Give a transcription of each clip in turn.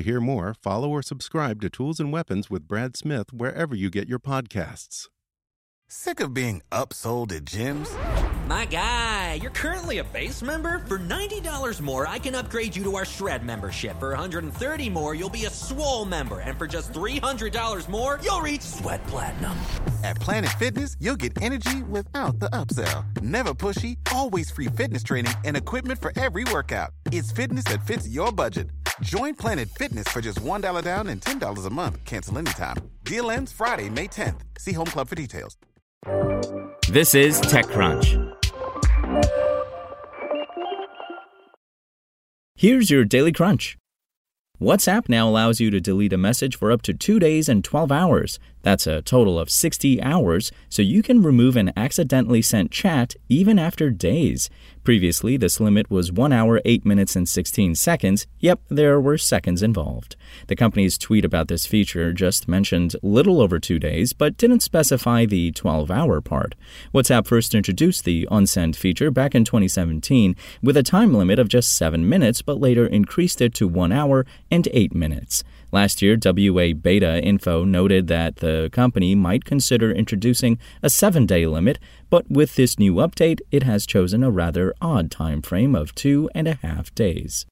To hear more, follow or subscribe to Tools and Weapons with Brad Smith wherever you get your podcasts. Sick of being upsold at gyms? My guy, you're currently a base member. For $90 more, I can upgrade you to our Shred membership. For 130 more, you'll be a Swole member. And for just $300 more, you'll reach Sweat Platinum. At Planet Fitness, you'll get energy without the upsell. Never pushy, always free fitness training and equipment for every workout. It's fitness that fits your budget. Join Planet Fitness for just $1 down and $10 a month. Cancel anytime. Deal ends Friday, May 10th. See Home Club for details. This is TechCrunch. Here's your Daily Crunch. WhatsApp now allows you to delete a message for up to two days and 12 hours. That's a total of 60 hours, so you can remove an accidentally sent chat even after days. Previously, this limit was 1 hour, 8 minutes, and 16 seconds. Yep, there were seconds involved. The company's tweet about this feature just mentioned little over two days, but didn't specify the 12 hour part. WhatsApp first introduced the unsend feature back in 2017 with a time limit of just 7 minutes, but later increased it to 1 hour and 8 minutes. Last year, WA Beta Info noted that the company might consider introducing a seven day limit, but with this new update, it has chosen a rather odd time frame of two and a half days.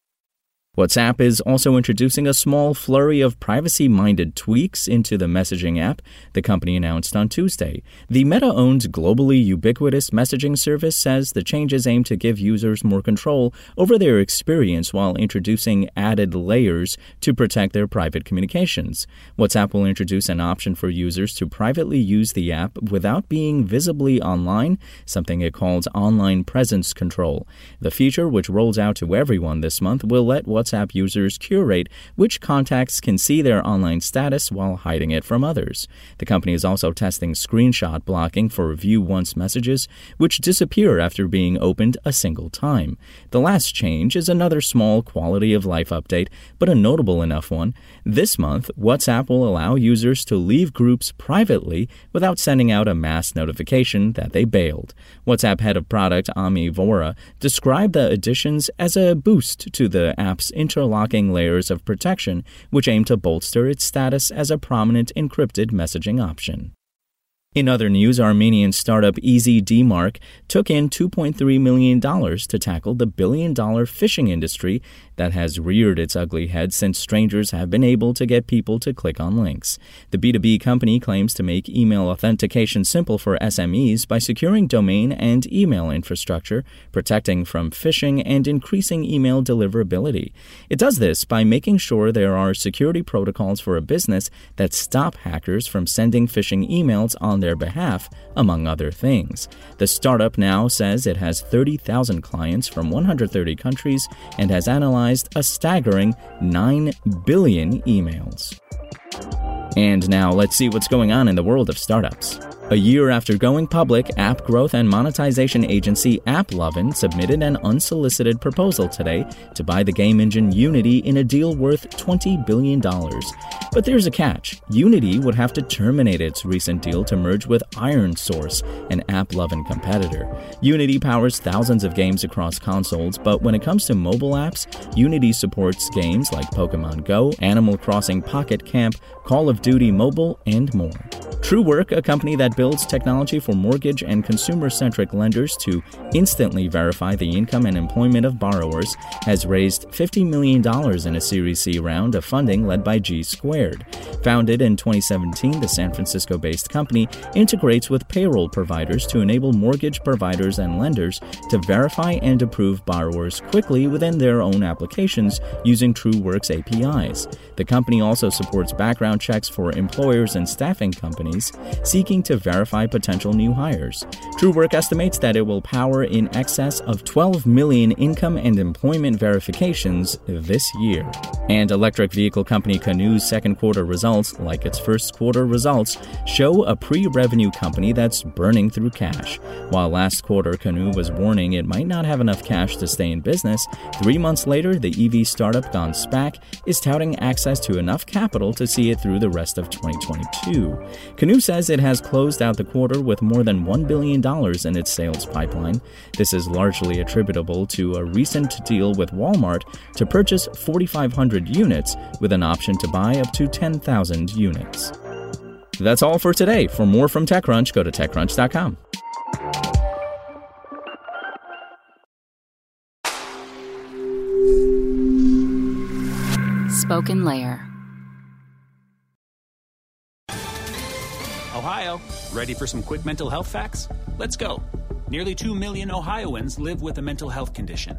WhatsApp is also introducing a small flurry of privacy minded tweaks into the messaging app, the company announced on Tuesday. The Meta owned globally ubiquitous messaging service says the changes aim to give users more control over their experience while introducing added layers to protect their private communications. WhatsApp will introduce an option for users to privately use the app without being visibly online, something it calls online presence control. The feature, which rolls out to everyone this month, will let WhatsApp WhatsApp users curate which contacts can see their online status while hiding it from others. The company is also testing screenshot blocking for view once messages, which disappear after being opened a single time. The last change is another small quality of life update, but a notable enough one. This month, WhatsApp will allow users to leave groups privately without sending out a mass notification that they bailed. WhatsApp head of product Ami Vora described the additions as a boost to the app's interlocking layers of protection, which aim to bolster its status as a prominent encrypted messaging option. In other news, Armenian startup EasyDMARC took in $2.3 million to tackle the billion dollar phishing industry that has reared its ugly head since strangers have been able to get people to click on links. The B2B company claims to make email authentication simple for SMEs by securing domain and email infrastructure, protecting from phishing, and increasing email deliverability. It does this by making sure there are security protocols for a business that stop hackers from sending phishing emails on their behalf, among other things. The startup now says it has 30,000 clients from 130 countries and has analyzed a staggering 9 billion emails. And now let's see what's going on in the world of startups. A year after going public, app growth and monetization agency AppLovin submitted an unsolicited proposal today to buy the game engine Unity in a deal worth $20 billion. But there's a catch. Unity would have to terminate its recent deal to merge with ironSource, an AppLovin competitor. Unity powers thousands of games across consoles, but when it comes to mobile apps, Unity supports games like Pokemon Go, Animal Crossing Pocket Camp, Call of Duty Mobile, and more. Truework, a company that builds technology for mortgage and consumer centric lenders to instantly verify the income and employment of borrowers, has raised $50 million in a Series C round of funding led by G Squared. Founded in 2017, the San Francisco based company integrates with payroll providers to enable mortgage providers and lenders to verify and approve borrowers quickly within their own applications using Truework's APIs. The company also supports background checks for employers and staffing companies companies seeking to verify potential new hires. Truework estimates that it will power in excess of 12 million income and employment verifications this year. And electric vehicle company Canoo's second quarter results, like its first quarter results, show a pre revenue company that's burning through cash. While last quarter Canoo was warning it might not have enough cash to stay in business, three months later, the EV startup gone SPAC is touting access to enough capital to see it through the rest of 2022. Canoo says it has closed out the quarter with more than $1 billion in its sales pipeline. This is largely attributable to a recent deal with Walmart to purchase 4,500 units with an option to buy up to 10,000 units. That's all for today. For more from TechCrunch, go to TechCrunch.com. Spoken Layer. Ohio, ready for some quick mental health facts? Let's go. Nearly 2 million Ohioans live with a mental health condition.